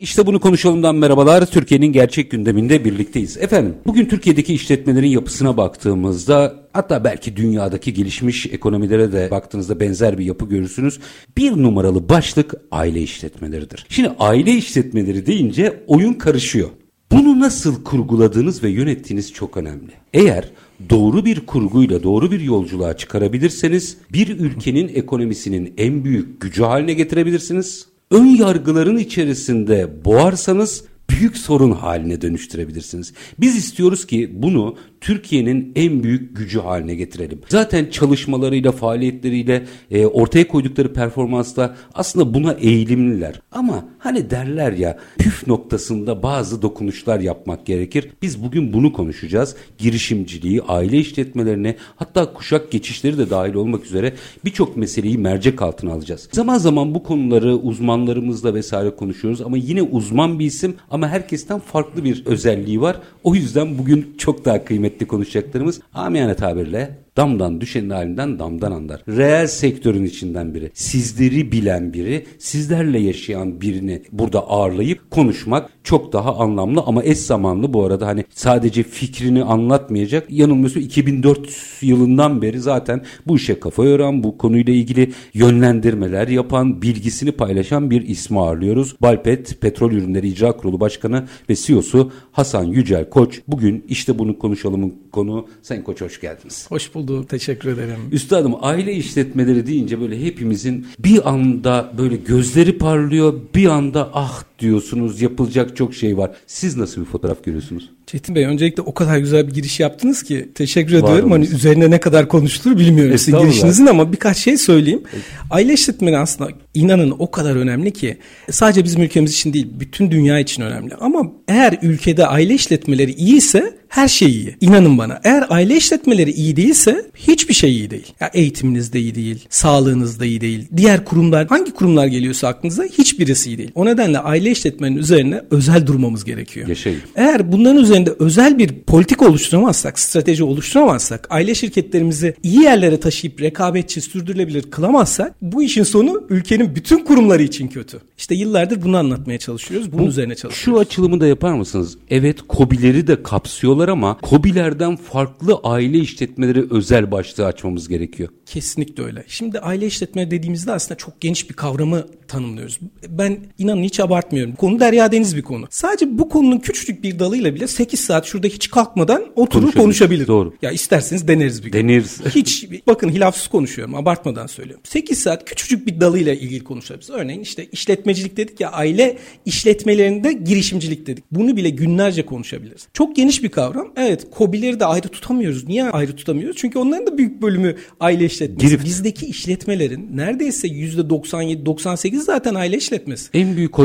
İşte bunu konuşalımdan merhabalar. Türkiye'nin gerçek gündeminde birlikteyiz. Efendim bugün Türkiye'deki işletmelerin yapısına baktığımızda hatta belki dünyadaki gelişmiş ekonomilere de baktığınızda benzer bir yapı görürsünüz. Bir numaralı başlık aile işletmeleridir. Şimdi aile işletmeleri deyince oyun karışıyor. Bunu nasıl kurguladığınız ve yönettiğiniz çok önemli. Eğer doğru bir kurguyla doğru bir yolculuğa çıkarabilirseniz bir ülkenin ekonomisinin en büyük gücü haline getirebilirsiniz ön yargıların içerisinde boğarsanız büyük sorun haline dönüştürebilirsiniz. Biz istiyoruz ki bunu Türkiye'nin en büyük gücü haline getirelim. Zaten çalışmalarıyla, faaliyetleriyle, e, ortaya koydukları performansla aslında buna eğilimliler. Ama hani derler ya püf noktasında bazı dokunuşlar yapmak gerekir. Biz bugün bunu konuşacağız. Girişimciliği, aile işletmelerini hatta kuşak geçişleri de dahil olmak üzere birçok meseleyi mercek altına alacağız. Zaman zaman bu konuları uzmanlarımızla vesaire konuşuyoruz ama yine uzman bir isim ama herkesten farklı bir özelliği var. O yüzden bugün çok daha kıymetli konuşacaklarımız amiyane tabirle damdan düşenin halinden damdan andar. Reel sektörün içinden biri. Sizleri bilen biri, sizlerle yaşayan birini burada ağırlayıp konuşmak çok daha anlamlı ama eş zamanlı bu arada hani sadece fikrini anlatmayacak. Yanılmıyorsa 2004 yılından beri zaten bu işe kafa yoran, bu konuyla ilgili yönlendirmeler yapan, bilgisini paylaşan bir ismi ağırlıyoruz. Balpet Petrol Ürünleri İcra Kurulu Başkanı ve CEO'su Hasan Yücel Koç. Bugün işte bunu konuşalımın konu. Sayın Koç hoş geldiniz. Hoş bulduk. Teşekkür ederim. Üstadım aile işletmeleri deyince böyle hepimizin bir anda böyle gözleri parlıyor, bir anda ah diyorsunuz yapılacak çok şey var. Siz nasıl bir fotoğraf görüyorsunuz? Çetin Bey öncelikle o kadar güzel bir giriş yaptınız ki teşekkür var ediyorum. Hani üzerine ne kadar konuşulur bilmiyorum sizin girişinizin ama birkaç şey söyleyeyim. Evet. Aile işletmeleri aslında inanın o kadar önemli ki sadece bizim ülkemiz için değil bütün dünya için önemli. Ama eğer ülkede aile işletmeleri iyiyse her şey iyi. İnanın bana. Eğer aile işletmeleri iyi değilse hiçbir şey iyi değil. Ya eğitiminiz de iyi değil, sağlığınız da iyi değil. Diğer kurumlar hangi kurumlar geliyorsa aklınıza hiçbirisi iyi değil. O nedenle aile işletmenin üzerine özel durmamız gerekiyor. Yaşayın. Eğer bunların üzerinde özel bir politik oluşturamazsak, strateji oluşturamazsak, aile şirketlerimizi iyi yerlere taşıyıp rekabetçi, sürdürülebilir kılamazsak bu işin sonu ülkenin bütün kurumları için kötü. İşte yıllardır bunu anlatmaya çalışıyoruz. Bunun bu, üzerine çalışıyoruz. Şu açılımı da yapar mısınız? Evet kobileri de kapsıyorlar ama KOBİ'lerden farklı aile işletmeleri özel başlığı açmamız gerekiyor. Kesinlikle öyle. Şimdi aile işletme dediğimizde aslında çok geniş bir kavramı tanımlıyoruz. Ben inanın hiç abartmıyorum. Konu derya deniz bir konu. Sadece bu konunun küçücük bir dalıyla bile 8 saat şurada hiç kalkmadan oturur konuşabilir. Doğru. Ya isterseniz deneriz bir gün. Deneriz. Hiç bakın hilafsız konuşuyorum. Abartmadan söylüyorum. 8 saat küçücük bir dalıyla ilgili konuşabiliriz. Örneğin işte işletmecilik dedik ya aile işletmelerinde girişimcilik dedik. Bunu bile günlerce konuşabiliriz. Çok geniş bir kavram. Evet kobileri de ayrı tutamıyoruz. Niye ayrı tutamıyoruz? Çünkü onların da büyük bölümü aile işletmesi. Girift. Bizdeki işletmelerin neredeyse %97-98 zaten aile işletmesi. En büyük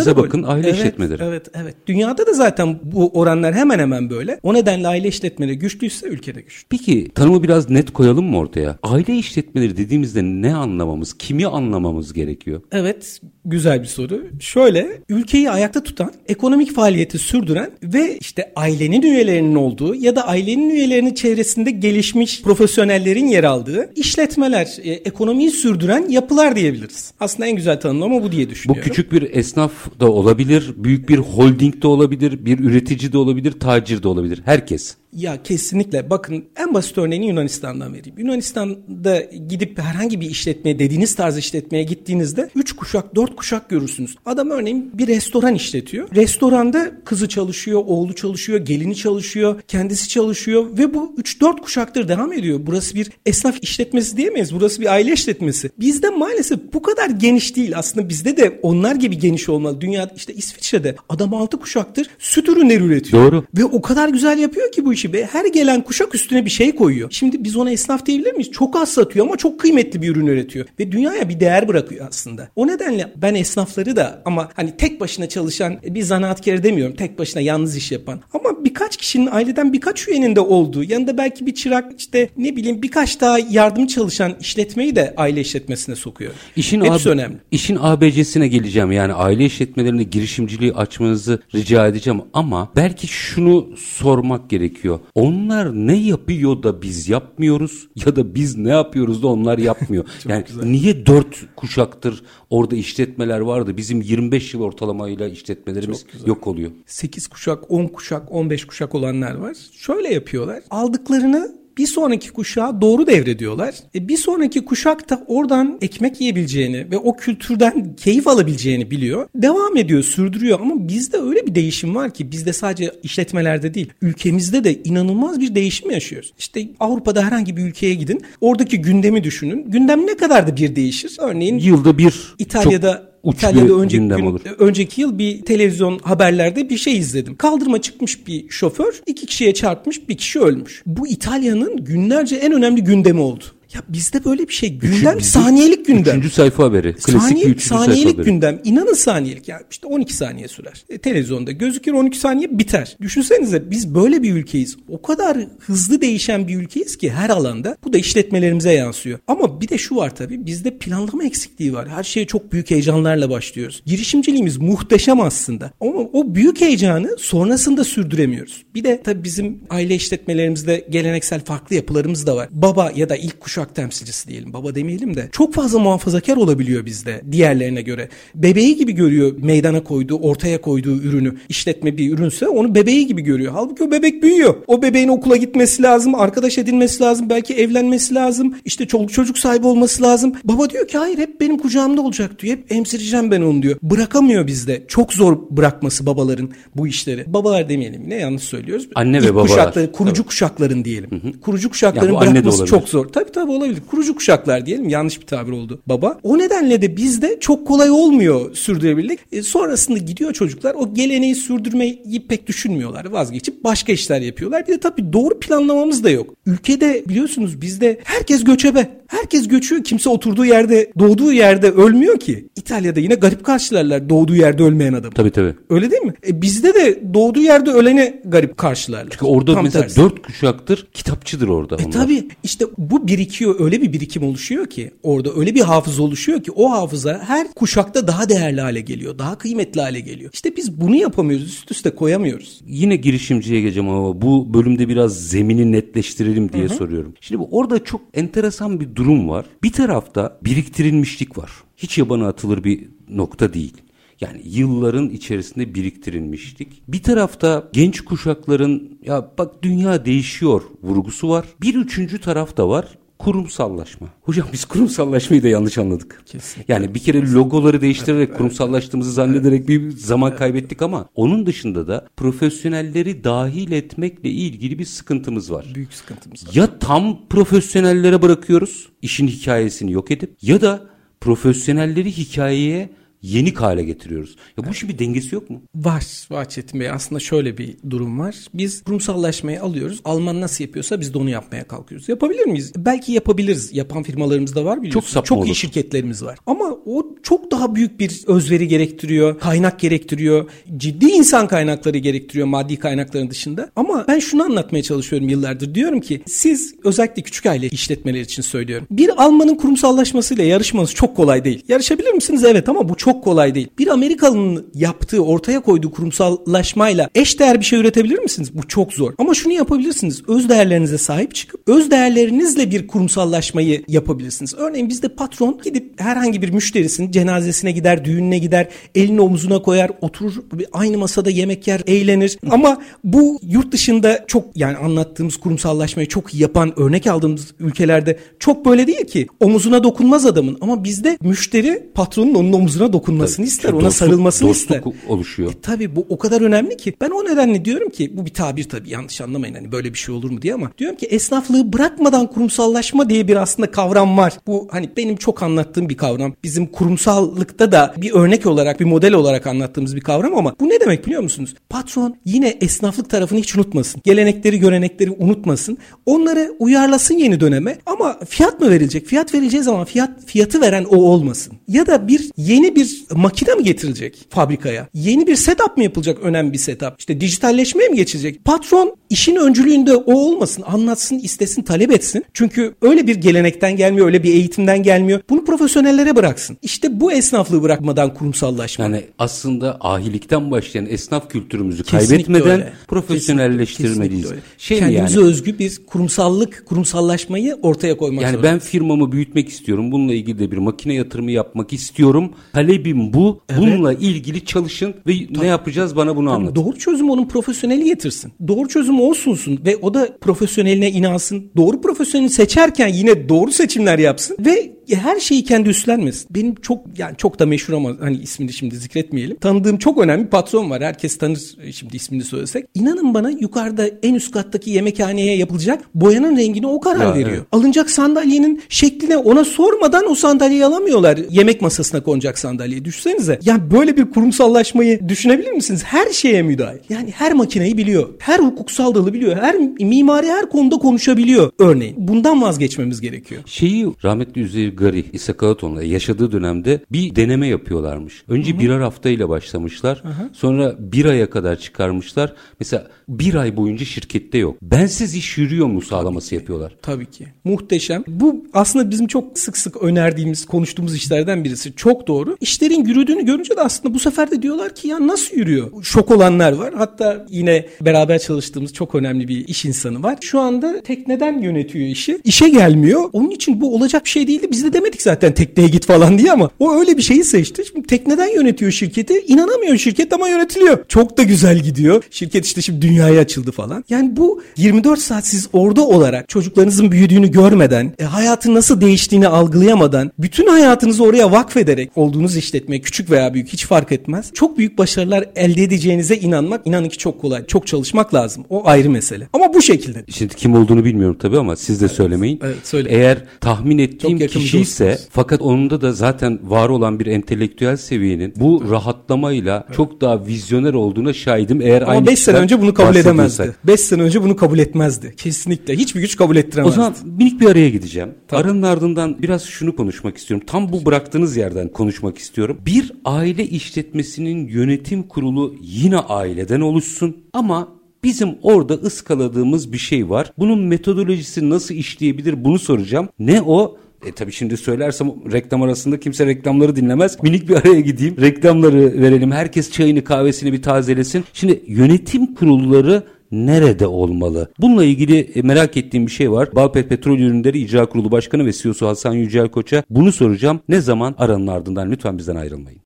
holdinglerimize bakın aile evet, işletmeleri. Evet evet. Dünyada da zaten bu oranlar hemen hemen böyle. O nedenle aile işletmeleri güçlüyse ülkede güçlü. Peki tanımı biraz net koyalım mı ortaya? Aile işletmeleri dediğimizde ne anlamamız, kimi anlamamız gerekiyor? Evet güzel bir soru. Şöyle ülkeyi ayakta tutan, ekonomik faaliyeti sürdüren ve işte ailenin üyelerinin olduğu ya da ailenin üyelerinin çevresinde gelişmiş profesyonellerin yer aldığı işletmeler, e, ekonomiyi sürdüren yapılar diyebiliriz. Aslında en güzel tanımlama bu diye düşünüyorum. Bu küçük bir esnaf da olabilir, büyük bir holding de olabilir, bir üretici de olabilir, tacir de olabilir. Herkes. Ya kesinlikle. Bakın en basit örneğini Yunanistan'dan vereyim. Yunanistan'da gidip herhangi bir işletmeye, dediğiniz tarz işletmeye gittiğinizde 3 kuşak, 4 kuşak görürsünüz. Adam örneğin bir restoran işletiyor. Restoranda kızı çalışıyor, oğlu çalışıyor, gelini çalışıyor, kendisi çalışıyor ve bu 3-4 kuşaktır devam ediyor. Burası bir esnaf işletmesi diyemeyiz. Burası bir aile işletmesi. Bizde maalesef bu kadar geniş değil. Aslında bizde de onlar gibi geniş olmalı. Dünya işte İsviçre'de adam 6 kuşaktır süt ürünleri üretiyor. Doğru. Ve o kadar güzel yapıyor ki bu işi ve her gelen kuşak üstüne bir şey koyuyor. Şimdi biz ona esnaf diyebilir miyiz? Çok az satıyor ama çok kıymetli bir ürün üretiyor ve dünyaya bir değer bırakıyor aslında. O nedenle ben esnafları da ama hani tek başına çalışan bir zanaatkar demiyorum. Tek başına yalnız iş yapan. Ama birkaç kişinin aileden birkaç üyenin de olduğu yanında belki bir çırak işte ne bileyim birkaç daha yardım çalışan işletmeyi de aile işletmesine sokuyor. İşin Hepsi AB, önemli. İşin ABC'sine geleceğim. Yani aile işletmelerinde girişimciliği açmanızı rica edeceğim ama belki şunu sormak gerekiyor. Onlar ne yapıyor da biz yapmıyoruz ya da biz ne yapıyoruz da onlar yapmıyor. yani güzel. niye dört kuşaktır orada işletmeler vardı. Bizim 25 yıl ortalamayla işletmelerimiz yok oluyor. 8 kuşak, 10 kuşak, 15 kuşak olanlar var. Şöyle yapıyorlar. Aldıklarını bir sonraki kuşağa doğru devrediyorlar. E bir sonraki kuşak da oradan ekmek yiyebileceğini ve o kültürden keyif alabileceğini biliyor. Devam ediyor, sürdürüyor ama bizde öyle bir değişim var ki bizde sadece işletmelerde değil, ülkemizde de inanılmaz bir değişim yaşıyoruz. İşte Avrupa'da herhangi bir ülkeye gidin, oradaki gündemi düşünün. Gündem ne kadar da bir değişir? Örneğin yılda bir İtalya'da uç İtalya'da önceki, gün, olur. önceki yıl bir televizyon haberlerde bir şey izledim. Kaldırıma çıkmış bir şoför iki kişiye çarpmış bir kişi ölmüş. Bu İtalya'nın günlerce en önemli gündemi oldu. Ya bizde böyle bir şey gündem Üçü, saniyelik gündem. Üçüncü sayfa haberi. Klasik Saniye, bir üçüncü saniyelik sayfa haberi. gündem. İnanın saniyelik ya. İşte 12 saniye sürer. E, televizyonda gözükür 12 saniye biter. Düşünsenize biz böyle bir ülkeyiz. O kadar hızlı değişen bir ülkeyiz ki her alanda. Bu da işletmelerimize yansıyor. Ama bir de şu var tabii. Bizde planlama eksikliği var. Her şeye çok büyük heyecanlarla başlıyoruz. Girişimciliğimiz muhteşem aslında. Ama o büyük heyecanı sonrasında sürdüremiyoruz. Bir de tabii bizim aile işletmelerimizde geleneksel farklı yapılarımız da var. Baba ya da ilk kuşak temsilcisi diyelim. Baba demeyelim de. Çok fazla muhafazakar olabiliyor bizde diğerlerine göre. Bebeği gibi görüyor meydana koyduğu, ortaya koyduğu ürünü. işletme bir ürünse onu bebeği gibi görüyor. Halbuki o bebek büyüyor. O bebeğin okula gitmesi lazım, arkadaş edinmesi lazım, belki evlenmesi lazım. işte çoluk çocuk sahibi olması lazım. Baba diyor ki hayır hep benim kucağımda olacak diyor. Hep emzireceğim ben onu diyor. Bırakamıyor bizde. Çok zor bırakması babaların bu işleri. Babalar demeyelim ne yanlış söylüyoruz. Anne İlk ve babalar. Kuşakları, kurucu tabii. kuşakların diyelim. Hı hı. Kurucu kuşakların ya bırakması çok zor. Tabii tabii olabilir. Kurucu kuşaklar diyelim. Yanlış bir tabir oldu baba. O nedenle de bizde çok kolay olmuyor sürdürebildik. E, sonrasında gidiyor çocuklar o geleneği sürdürmeyi pek düşünmüyorlar. Vazgeçip başka işler yapıyorlar. Bir de tabii doğru planlamamız da yok. Ülkede biliyorsunuz bizde herkes göçebe. Herkes göçüyor. Kimse oturduğu yerde, doğduğu yerde ölmüyor ki. İtalya'da yine garip karşılarlar doğduğu yerde ölmeyen adam. Tabii tabii. Öyle değil mi? E bizde de doğduğu yerde ölene garip karşılarlar. Çünkü orada Tam mesela tersi. dört kuşaktır kitapçıdır orada. E tabii işte bu birikiyor öyle bir birikim oluşuyor ki orada öyle bir hafıza oluşuyor ki o hafıza her kuşakta daha değerli hale geliyor. Daha kıymetli hale geliyor. İşte biz bunu yapamıyoruz. Üst üste koyamıyoruz. Yine girişimciye geleceğim ama bu bölümde biraz zemini netleştirelim diye Hı-hı. soruyorum. Şimdi orada çok enteresan bir durum var. Bir tarafta biriktirilmişlik var. Hiç yabana atılır bir nokta değil. Yani yılların içerisinde biriktirilmişlik. Bir tarafta genç kuşakların ya bak dünya değişiyor vurgusu var. Bir üçüncü taraf da var kurumsallaşma. Hocam biz kurumsallaşmayı da yanlış anladık. Kesinlikle. Yani bir kere logoları değiştirerek evet, kurumsallaştığımızı zannederek bir zaman kaybettik ama onun dışında da profesyonelleri dahil etmekle ilgili bir sıkıntımız var. Büyük sıkıntımız var. Ya tam profesyonellere bırakıyoruz işin hikayesini yok edip ya da profesyonelleri hikayeye yenik hale getiriyoruz. Ya bu işin bir dengesi yok mu? Var. Var Çetin Bey. Aslında şöyle bir durum var. Biz kurumsallaşmayı alıyoruz. Alman nasıl yapıyorsa biz de onu yapmaya kalkıyoruz. Yapabilir miyiz? Belki yapabiliriz. Yapan firmalarımız da var biliyorsun. Çok, çok iyi şirketlerimiz var. Ama o çok daha büyük bir özveri gerektiriyor. Kaynak gerektiriyor. Ciddi insan kaynakları gerektiriyor maddi kaynakların dışında. Ama ben şunu anlatmaya çalışıyorum yıllardır. Diyorum ki siz özellikle küçük aile işletmeleri için söylüyorum. Bir Almanın kurumsallaşmasıyla yarışmanız çok kolay değil. Yarışabilir misiniz? Evet ama bu çok çok kolay değil. Bir Amerikalı'nın yaptığı, ortaya koyduğu kurumsallaşmayla eş değer bir şey üretebilir misiniz? Bu çok zor. Ama şunu yapabilirsiniz. Öz değerlerinize sahip çıkıp öz değerlerinizle bir kurumsallaşmayı yapabilirsiniz. Örneğin bizde patron gidip herhangi bir müşterisinin cenazesine gider, düğününe gider, elini omzuna koyar, oturur aynı masada yemek yer, eğlenir. Ama bu yurt dışında çok yani anlattığımız kurumsallaşmayı çok yapan örnek aldığımız ülkelerde çok böyle değil ki. Omuzuna dokunmaz adamın ama bizde müşteri patronun onun omuzuna dokunuyor dokunmasını tabii. ister, ona dostluk, sarılmasını dostluk ister. oluşuyor. E, tabii bu o kadar önemli ki. Ben o nedenle diyorum ki bu bir tabir tabii yanlış anlamayın hani böyle bir şey olur mu diye ama diyorum ki esnaflığı bırakmadan kurumsallaşma diye bir aslında kavram var. Bu hani benim çok anlattığım bir kavram. Bizim kurumsallıkta da bir örnek olarak, bir model olarak anlattığımız bir kavram ama bu ne demek biliyor musunuz? Patron yine esnaflık tarafını hiç unutmasın. Gelenekleri, görenekleri unutmasın. Onları uyarlasın yeni döneme ama fiyat mı verilecek? Fiyat verileceği zaman fiyat fiyatı veren o olmasın. Ya da bir yeni bir makine mi getirilecek fabrikaya? Yeni bir setup mı yapılacak? Önemli bir setup. İşte dijitalleşmeye mi geçecek? Patron işin öncülüğünde o olmasın. Anlatsın, istesin, talep etsin. Çünkü öyle bir gelenekten gelmiyor, öyle bir eğitimden gelmiyor. Bunu profesyonellere bıraksın. İşte bu esnaflığı bırakmadan kurumsallaşma. Yani aslında ahilikten başlayan esnaf kültürümüzü Kesinlikle kaybetmeden öyle. profesyonelleştirmeliyiz. Kesinlikle, Şey Kendimize yani, özgü bir kurumsallık, kurumsallaşmayı ortaya koymak Yani zorunda. ben firmamı büyütmek istiyorum. Bununla ilgili de bir makine yatırımı yapmak istiyorum. Talebim bu. Evet. Bununla ilgili çalışın ve Tabii. ne yapacağız bana bunu anlatın. Doğru çözüm onun profesyoneli getirsin. Doğru çözüm o sunsun ve o da profesyoneline inansın. Doğru profesyoneli seçerken yine doğru seçimler yapsın ve her şeyi kendi üstlenmesin. Benim çok yani çok da meşhur ama hani ismini şimdi zikretmeyelim. Tanıdığım çok önemli bir patron var. Herkes tanır şimdi ismini söylesek. İnanın bana yukarıda en üst kattaki yemekhaneye yapılacak boyanın rengini o karar ya, veriyor. Evet. Alınacak sandalyenin şekline ona sormadan o sandalyeyi alamıyorlar. Yemek masasına konacak sandalyeyi. Düşünsenize. Yani böyle bir kurumsallaşmayı düşünebilir misiniz? Her şeye müdahil. Yani her makineyi biliyor. Her hukuksal dalı biliyor. Her mimari her konuda konuşabiliyor örneğin. Bundan vazgeçmemiz gerekiyor. Şeyi rahmetli Üzeyir Gari İsa Kağıtoğlu'na yaşadığı dönemde bir deneme yapıyorlarmış. Önce Hı-hı. birer haftayla başlamışlar. Hı-hı. Sonra bir aya kadar çıkarmışlar. Mesela bir ay boyunca şirkette yok. Bensiz iş yürüyor mu sağlaması Tabii yapıyorlar. Tabii ki. Muhteşem. Bu aslında bizim çok sık sık önerdiğimiz, konuştuğumuz işlerden birisi. Çok doğru. İşlerin yürüdüğünü görünce de aslında bu sefer de diyorlar ki ya nasıl yürüyor? Şok olanlar var. Hatta yine beraber çalıştığımız çok önemli bir iş insanı var. Şu anda tekneden yönetiyor işi. İşe gelmiyor. Onun için bu olacak bir şey değildi. Biz de demedik zaten tekneye git falan diye ama o öyle bir şeyi seçti. Şimdi tekneden yönetiyor şirketi. İnanamıyor şirket ama yönetiliyor. Çok da güzel gidiyor. Şirket işte şimdi dünyaya açıldı falan. Yani bu 24 saat siz orada olarak çocuklarınızın büyüdüğünü görmeden, e, hayatın nasıl değiştiğini algılayamadan, bütün hayatınızı oraya vakfederek olduğunuz işletme küçük veya büyük hiç fark etmez. Çok büyük başarılar elde edeceğinize inanmak inanın ki çok kolay. Çok çalışmak lazım. O ayrı mesele. Ama bu şekilde. Şimdi kim olduğunu bilmiyorum tabii ama siz de evet, söylemeyin. Evet, söyle. Eğer tahmin ettiğim kişi ise fakat onun da zaten var olan bir entelektüel seviyenin bu rahatlamayla evet. çok daha vizyoner olduğuna şahidim. Eğer Ama 5 sene önce bunu kabul edemezdi. 5 sene önce bunu kabul etmezdi. Kesinlikle. Hiçbir güç kabul ettiremezdi. O zaman minik bir araya gideceğim. Tamam. Aranın ardından biraz şunu konuşmak istiyorum. Tam bu bıraktığınız yerden konuşmak istiyorum. Bir aile işletmesinin yönetim kurulu yine aileden oluşsun ama Bizim orada ıskaladığımız bir şey var. Bunun metodolojisi nasıl işleyebilir bunu soracağım. Ne o? E tabii şimdi söylersem reklam arasında kimse reklamları dinlemez. Minik bir araya gideyim. Reklamları verelim. Herkes çayını kahvesini bir tazelesin. Şimdi yönetim kurulları nerede olmalı? Bununla ilgili e, merak ettiğim bir şey var. Balpet Petrol Ürünleri İcra Kurulu Başkanı ve CEO'su Hasan Yücel Koç'a bunu soracağım. Ne zaman aranın ardından lütfen bizden ayrılmayın.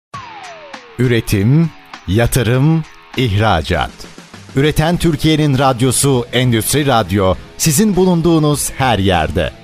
Üretim, yatırım, ihracat. Üreten Türkiye'nin radyosu Endüstri Radyo sizin bulunduğunuz her yerde.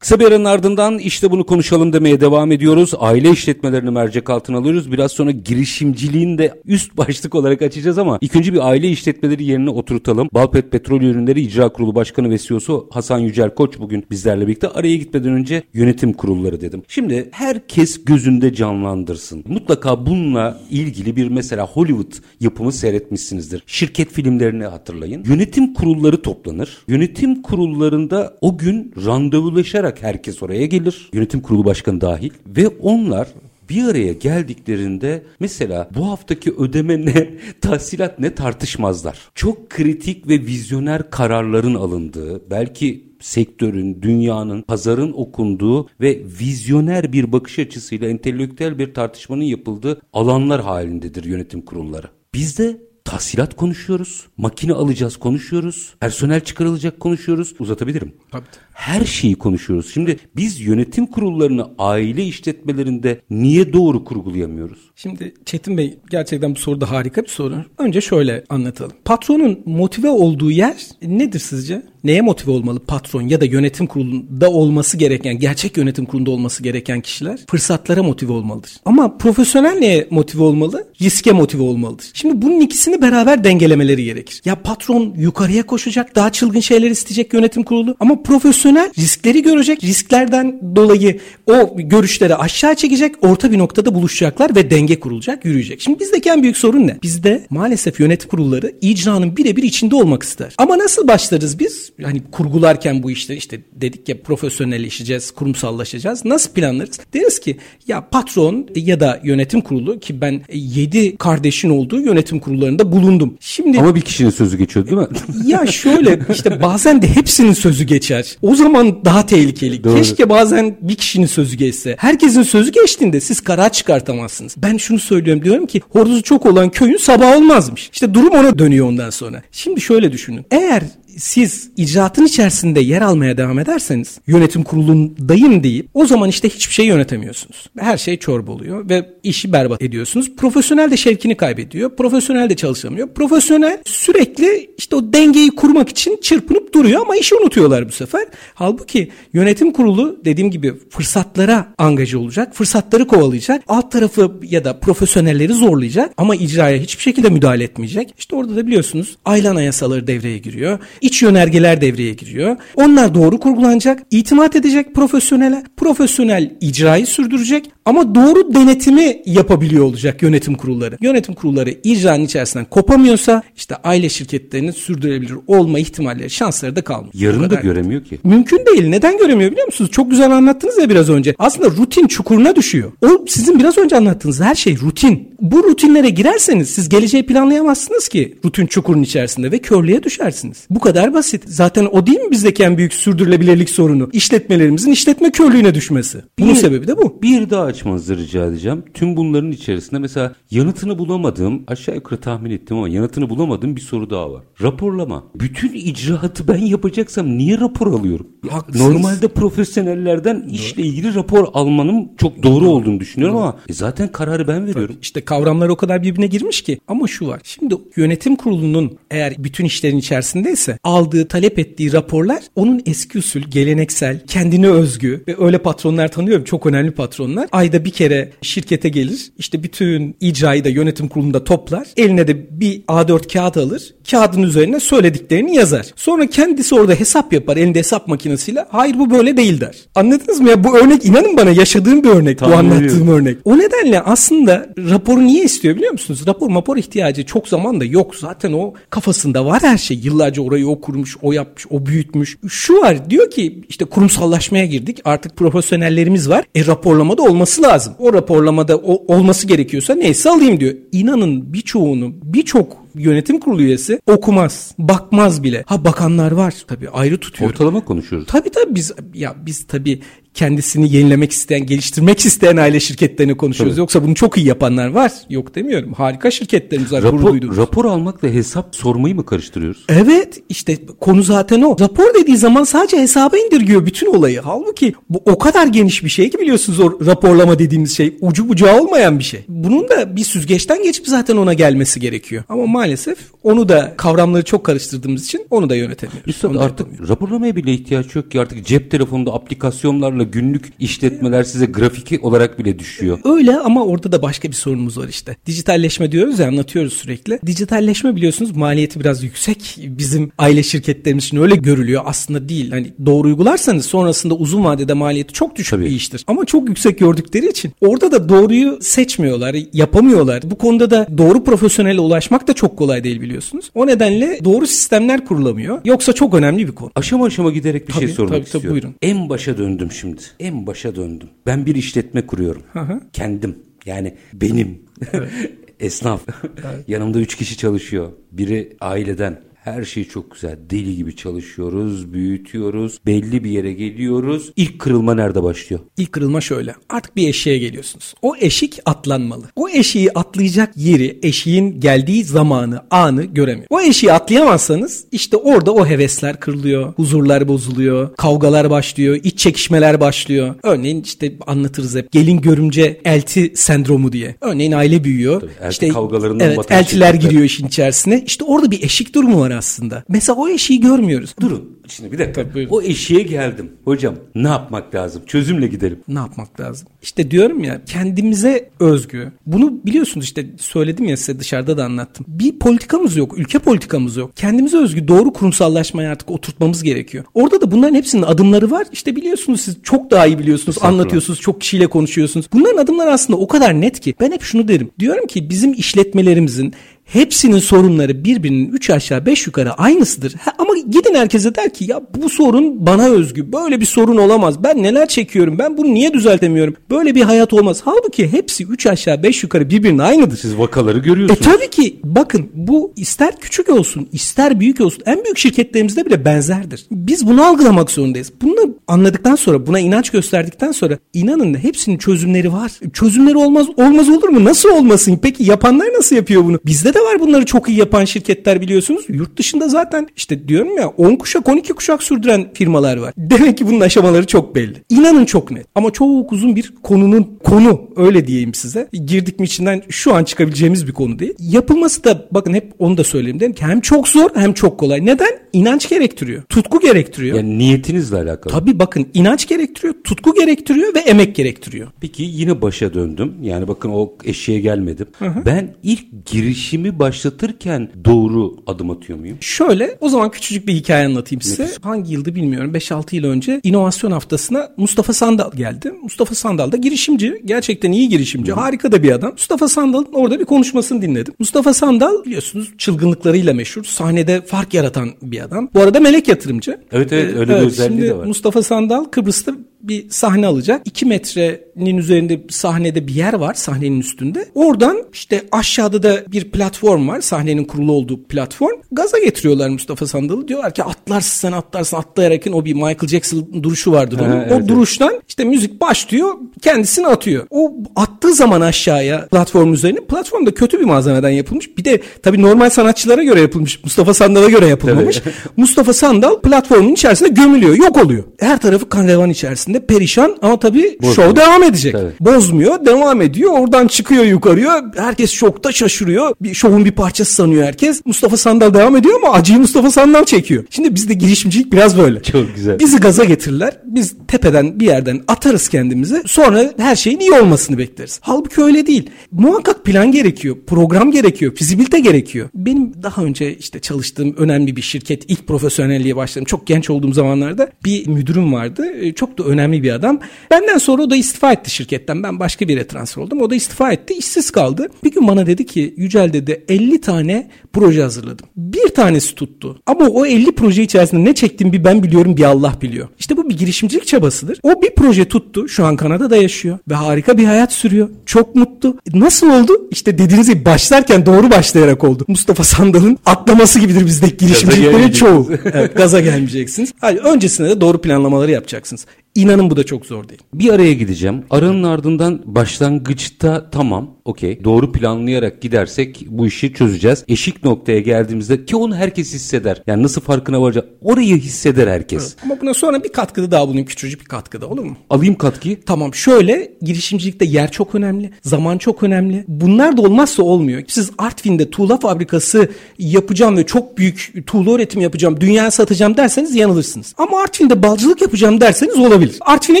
Kısa bir aranın ardından işte bunu konuşalım demeye devam ediyoruz. Aile işletmelerini mercek altına alıyoruz. Biraz sonra girişimciliğin de üst başlık olarak açacağız ama ilk önce bir aile işletmeleri yerine oturtalım. Balpet Petrol Ürünleri İcra Kurulu Başkanı ve CEO'su Hasan Yücel Koç bugün bizlerle birlikte. Araya gitmeden önce yönetim kurulları dedim. Şimdi herkes gözünde canlandırsın. Mutlaka bununla ilgili bir mesela Hollywood yapımı seyretmişsinizdir. Şirket filmlerini hatırlayın. Yönetim kurulları toplanır. Yönetim kurullarında o gün randevulaşarak olarak herkes oraya gelir. Yönetim kurulu başkanı dahil ve onlar bir araya geldiklerinde mesela bu haftaki ödeme ne, tahsilat ne tartışmazlar. Çok kritik ve vizyoner kararların alındığı, belki sektörün, dünyanın, pazarın okunduğu ve vizyoner bir bakış açısıyla entelektüel bir tartışmanın yapıldığı alanlar halindedir yönetim kurulları. Bizde tahsilat konuşuyoruz, makine alacağız konuşuyoruz, personel çıkarılacak konuşuyoruz. Uzatabilirim. Tabii. Her şeyi konuşuyoruz. Şimdi biz yönetim kurullarını aile işletmelerinde niye doğru kurgulayamıyoruz? Şimdi Çetin Bey gerçekten bu soru da harika bir soru. Önce şöyle anlatalım. Patronun motive olduğu yer nedir sizce? Neye motive olmalı patron ya da yönetim kurulunda olması gereken, gerçek yönetim kurulunda olması gereken kişiler fırsatlara motive olmalıdır. Ama profesyonel neye motive olmalı? Riske motive olmalıdır. Şimdi bunun ikisini beraber dengelemeleri gerekir. Ya patron yukarıya koşacak, daha çılgın şeyler isteyecek yönetim kurulu ama profesyonel riskleri görecek. Risklerden dolayı o görüşleri aşağı çekecek, orta bir noktada buluşacaklar ve denge kurulacak, yürüyecek. Şimdi bizdeki en büyük sorun ne? Bizde maalesef yönetim kurulları icranın birebir içinde olmak ister. Ama nasıl başlarız biz? Hani kurgularken bu işleri işte dedik ya profesyonelleşeceğiz, kurumsallaşacağız. Nasıl planlarız? Deriz ki ya patron ya da yönetim kurulu ki ben 7 kardeşin olduğu yönetim kurullarında bulundum. Şimdi Ama bir kişinin sözü geçiyor değil mi? Ya şöyle işte bazen de hepsinin sözü geçer. O zaman daha tehlikeli. Doğru. Keşke bazen bir kişinin sözü geçse. Herkesin sözü geçtiğinde siz karar çıkartamazsınız. Ben şunu söylüyorum diyorum ki horozu çok olan köyün sabah olmazmış. İşte durum ona dönüyor ondan sonra. Şimdi şöyle düşünün. Eğer siz icraatın içerisinde yer almaya devam ederseniz yönetim kurulundayım deyip o zaman işte hiçbir şey yönetemiyorsunuz. Her şey çorba oluyor ve işi berbat ediyorsunuz. Profesyonel de şevkini kaybediyor. Profesyonel de çalışamıyor. Profesyonel sürekli işte o dengeyi kurmak için çırpınıp duruyor ama işi unutuyorlar bu sefer. Halbuki yönetim kurulu dediğim gibi fırsatlara angaja olacak. Fırsatları kovalayacak. Alt tarafı ya da profesyonelleri zorlayacak ama icraya hiçbir şekilde müdahale etmeyecek. İşte orada da biliyorsunuz aylan yasaları devreye giriyor iç yönergeler devreye giriyor. Onlar doğru kurgulanacak, itimat edecek profesyonele, profesyonel icrayı sürdürecek ama doğru denetimi yapabiliyor olacak yönetim kurulları. Yönetim kurulları icranın içerisinden kopamıyorsa işte aile şirketlerinin sürdürebilir olma ihtimalleri, şansları da kalmıyor. Yarını da göremiyor ki. Mümkün değil. Neden göremiyor biliyor musunuz? Çok güzel anlattınız ya biraz önce. Aslında rutin çukuruna düşüyor. O sizin biraz önce anlattığınız her şey rutin. Bu rutinlere girerseniz siz geleceği planlayamazsınız ki rutin çukurun içerisinde ve körlüğe düşersiniz. Bu kadar basit. Zaten o değil mi bizdeki en büyük sürdürülebilirlik sorunu? İşletmelerimizin işletme körlüğüne düşmesi. Bunun bir, sebebi de bu. Bir daha açmanızı rica edeceğim. Tüm bunların içerisinde mesela yanıtını bulamadığım, aşağı yukarı tahmin ettim ama yanıtını bulamadığım bir soru daha var. Raporlama. Bütün icraatı ben yapacaksam niye rapor alıyorum? Haklısınız. Normalde profesyonellerden doğru. işle ilgili rapor almanın çok doğru, doğru. olduğunu düşünüyorum doğru. ama e zaten kararı ben veriyorum. Tabii işte kavramlar o kadar birbirine girmiş ki. Ama şu var. Şimdi yönetim kurulunun eğer bütün işlerin içerisindeyse aldığı, talep ettiği raporlar onun eski usul, geleneksel, kendine özgü ve öyle patronlar tanıyorum. Çok önemli patronlar. Ayda bir kere şirkete gelir. işte bütün icrayı da yönetim kurulunda toplar. Eline de bir A4 kağıt alır. Kağıdın üzerine söylediklerini yazar. Sonra kendisi orada hesap yapar elinde hesap makinesiyle. Hayır bu böyle değil der. Anladınız mı ya? Bu örnek inanın bana yaşadığım bir örnek. Tamam, bu anlattığım ediyorum. örnek. O nedenle aslında raporu niye istiyor biliyor musunuz? Rapor mapor ihtiyacı çok zaman da yok. Zaten o kafasında var her şey. Yıllarca orayı o kurmuş, o yapmış, o büyütmüş. Şu var diyor ki işte kurumsallaşmaya girdik. Artık profesyonellerimiz var. E raporlamada olması lazım. O raporlamada o, olması gerekiyorsa neyse alayım diyor. İnanın birçoğunu, birçok yönetim kurulu üyesi okumaz, bakmaz bile. Ha bakanlar var tabii ayrı tutuyor. Ortalama konuşuyoruz. Tabii tabii biz ya biz tabii kendisini yenilemek isteyen, geliştirmek isteyen aile şirketlerini konuşuyoruz. Tabii. Yoksa bunu çok iyi yapanlar var. Yok demiyorum. Harika şirketlerimiz var. Rapor, rapor almakla hesap sormayı mı karıştırıyoruz? Evet. işte konu zaten o. Rapor dediği zaman sadece hesaba indirgiyor bütün olayı. Halbuki bu o kadar geniş bir şey ki biliyorsunuz o raporlama dediğimiz şey. Ucu bucağı olmayan bir şey. Bunun da bir süzgeçten geçip zaten ona gelmesi gerekiyor. Ama maalesef onu da kavramları çok karıştırdığımız için onu da yönetemiyoruz. Üstad artık raporlamaya bile ihtiyaç yok ki artık cep telefonunda aplikasyonlarla günlük işletmeler size grafiki olarak bile düşüyor. Öyle ama orada da başka bir sorunumuz var işte. Dijitalleşme diyoruz ya anlatıyoruz sürekli. Dijitalleşme biliyorsunuz maliyeti biraz yüksek. Bizim aile şirketlerimiz için öyle görülüyor. Aslında değil. Hani doğru uygularsanız sonrasında uzun vadede maliyeti çok düşük Tabii. bir iştir. Ama çok yüksek gördükleri için orada da doğruyu seçmiyorlar, yapamıyorlar. Bu konuda da doğru profesyonele ulaşmak da çok kolay değil biliyorsunuz. O nedenle doğru sistemler kurulamıyor. Yoksa çok önemli bir konu. Aşama aşama giderek bir şey tabii, şey sormak tabii, istiyorum. Tabii, buyurun. En başa döndüm şimdi en başa döndüm. Ben bir işletme kuruyorum. Hı. Kendim. Yani benim. Evet. Esnaf. Evet. Yanımda üç kişi çalışıyor. Biri aileden. Her şey çok güzel. Deli gibi çalışıyoruz, büyütüyoruz. Belli bir yere geliyoruz. İlk kırılma nerede başlıyor? İlk kırılma şöyle. Artık bir eşiğe geliyorsunuz. O eşik atlanmalı. O eşiği atlayacak yeri, eşiğin geldiği zamanı, anı göremiyor. O eşiği atlayamazsanız işte orada o hevesler kırılıyor. Huzurlar bozuluyor. Kavgalar başlıyor. iç çekişmeler başlıyor. Örneğin işte anlatırız hep. Gelin görümce elti sendromu diye. Örneğin aile büyüyor. Tabii, elti işte kavgalarından evet, eltiler giriyor işin içerisine. İşte orada bir eşik durumu var aslında. Mesela o eşiği görmüyoruz. Durun. Şimdi bir dakika. Tabii, o eşiğe geldim. Hocam ne yapmak lazım? Çözümle gidelim. Ne yapmak lazım? İşte diyorum ya kendimize özgü. Bunu biliyorsunuz işte söyledim ya size dışarıda da anlattım. Bir politikamız yok. Ülke politikamız yok. Kendimize özgü doğru kurumsallaşmayı artık oturtmamız gerekiyor. Orada da bunların hepsinin adımları var. İşte biliyorsunuz siz çok daha iyi biliyorsunuz. Anlatıyorsunuz. Çok kişiyle konuşuyorsunuz. Bunların adımları aslında o kadar net ki. Ben hep şunu derim. Diyorum ki bizim işletmelerimizin Hepsinin sorunları birbirinin 3 aşağı 5 yukarı aynısıdır. Ha, ama gidin herkese der ki ya bu sorun bana özgü. Böyle bir sorun olamaz. Ben neler çekiyorum? Ben bunu niye düzeltemiyorum? Böyle bir hayat olmaz. Halbuki hepsi 3 aşağı 5 yukarı birbirinin aynıdır. Siz vakaları görüyorsunuz. E tabii ki bakın bu ister küçük olsun ister büyük olsun en büyük şirketlerimizde bile benzerdir. Biz bunu algılamak zorundayız. Bunu anladıktan sonra buna inanç gösterdikten sonra inanın hepsinin çözümleri var. Çözümleri olmaz olmaz olur mu? Nasıl olmasın? Peki yapanlar nasıl yapıyor bunu? Bizde de var bunları çok iyi yapan şirketler biliyorsunuz. Yurt dışında zaten işte diyorum ya 10 kuşak 12 kuşak sürdüren firmalar var. Demek ki bunun aşamaları çok belli. İnanın çok net. Ama çok uzun bir konunun konu öyle diyeyim size. Girdik mi içinden şu an çıkabileceğimiz bir konu değil. Yapılması da bakın hep onu da söyleyeyim dedim ki hem çok zor hem çok kolay. Neden? İnanç gerektiriyor. Tutku gerektiriyor. Yani niyetinizle alakalı. Tabii bakın inanç gerektiriyor, tutku gerektiriyor ve emek gerektiriyor. Peki yine başa döndüm. Yani bakın o eşeğe gelmedim. Hı hı. Ben ilk girişimi işimi başlatırken doğru adım atıyor muyum? Şöyle o zaman küçücük bir hikaye anlatayım size. Nefis. Hangi yıldı bilmiyorum 5-6 yıl önce inovasyon haftasına Mustafa Sandal geldi. Mustafa Sandal da girişimci. Gerçekten iyi girişimci. Hı. Harika da bir adam. Mustafa Sandal'ın orada bir konuşmasını dinledim. Mustafa Sandal biliyorsunuz çılgınlıklarıyla meşhur. Sahnede fark yaratan bir adam. Bu arada melek yatırımcı. Evet evet öyle ee, bir özelliği de var. Mustafa Sandal Kıbrıs'ta bir sahne alacak. 2 metrenin üzerinde sahnede bir yer var sahnenin üstünde. Oradan işte aşağıda da bir platform var. Sahnenin kurulu olduğu platform. Gaza getiriyorlar Mustafa Sandal'ı. Diyorlar ki atlarsın sen atlarsın atlayarakın o bir Michael Jackson duruşu vardır onun. Ha, evet, o duruştan evet. işte müzik başlıyor kendisini atıyor. O attığı zaman aşağıya platform üzerine platform da kötü bir malzemeden yapılmış. Bir de tabii normal sanatçılara göre yapılmış. Mustafa Sandal'a göre yapılmamış. Mustafa Sandal platformun içerisinde gömülüyor. Yok oluyor. Her tarafı kan revan içerisinde içerisinde perişan ama tabii Bozmuyor. şov devam edecek. Tabii. Bozmuyor, devam ediyor. Oradan çıkıyor yukarıya. Herkes şokta şaşırıyor. Bir şovun bir parçası sanıyor herkes. Mustafa Sandal devam ediyor ama acıyı Mustafa Sandal çekiyor. Şimdi bizde girişimcilik biraz böyle. Çok güzel. Bizi gaza getirirler. Biz tepeden bir yerden atarız kendimizi. Sonra her şeyin iyi olmasını bekleriz. Halbuki öyle değil. Muhakkak plan gerekiyor. Program gerekiyor. Fizibilite gerekiyor. Benim daha önce işte çalıştığım önemli bir şirket ilk profesyonelliğe başladım. Çok genç olduğum zamanlarda bir müdürüm vardı. Ee, çok da önemli önemli bir adam. Benden sonra o da istifa etti şirketten. Ben başka bir yere transfer oldum. O da istifa etti. işsiz kaldı. Bir gün bana dedi ki Yücel dedi 50 tane proje hazırladım. Bir tanesi tuttu. Ama o 50 proje içerisinde ne çektiğimi bir ben biliyorum bir Allah biliyor. İşte bu bir girişimcilik çabasıdır. O bir proje tuttu. Şu an Kanada'da yaşıyor. Ve harika bir hayat sürüyor. Çok mutlu. Nasıl oldu? İşte dediğiniz gibi başlarken doğru başlayarak oldu. Mustafa Sandal'ın atlaması gibidir bizdeki girişimciliklerin çoğu. evet, gaza gelmeyeceksiniz. Hayır, öncesinde de doğru planlamaları yapacaksınız. İnanın bu da çok zor değil. Bir araya gideceğim. Aranın ardından başlangıçta tamam okey doğru planlayarak gidersek bu işi çözeceğiz. Eşik noktaya geldiğimizde ki onu herkes hisseder. Yani nasıl farkına varacak orayı hisseder herkes. Evet. Ama buna sonra bir katkıda daha bulunayım küçücük bir katkıda olur mu? Alayım katkıyı. Tamam şöyle girişimcilikte yer çok önemli. Zaman çok önemli. Bunlar da olmazsa olmuyor. Siz Artvin'de tuğla fabrikası yapacağım ve çok büyük tuğla üretimi yapacağım. Dünyaya satacağım derseniz yanılırsınız. Ama Artvin'de balcılık yapacağım derseniz olabilir. Artvin'e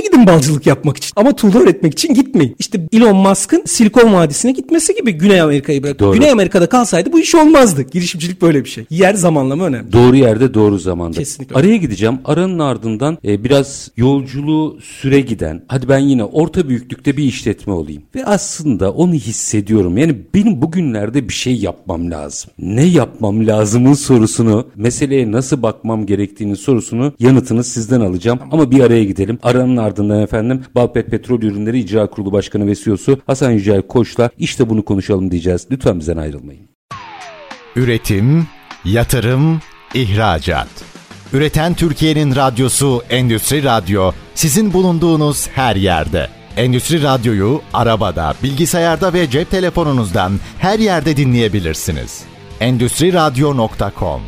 gidin balcılık yapmak için. Ama tuğla üretmek için gitmeyin. İşte Elon Musk'ın Silikon Vadisi'ne gitmesi gibi Güney Amerika'yı. Doğru. Güney Amerika'da kalsaydı bu iş olmazdı. Girişimcilik böyle bir şey. Yer zamanlama önemli. Doğru yerde doğru zamanda. Kesinlikle. Araya gideceğim. Aranın ardından e, biraz yolculuğu süre giden. Hadi ben yine orta büyüklükte bir işletme olayım. Ve aslında onu hissediyorum. Yani benim bugünlerde bir şey yapmam lazım. Ne yapmam lazımın sorusunu, meseleye nasıl bakmam gerektiğinin sorusunu yanıtını sizden alacağım. Ama bir araya gidelim. Aranın ardından efendim Balpet Petrol Ürünleri İcra Kurulu Başkanı ve CEO'su Hasan Yücel Koç'la işte bunu konuşalım diyeceğiz. Lütfen bizden ayrılmayın. Üretim, yatırım, ihracat. Üreten Türkiye'nin radyosu Endüstri Radyo sizin bulunduğunuz her yerde. Endüstri Radyo'yu arabada, bilgisayarda ve cep telefonunuzdan her yerde dinleyebilirsiniz. Endüstri Radyo.com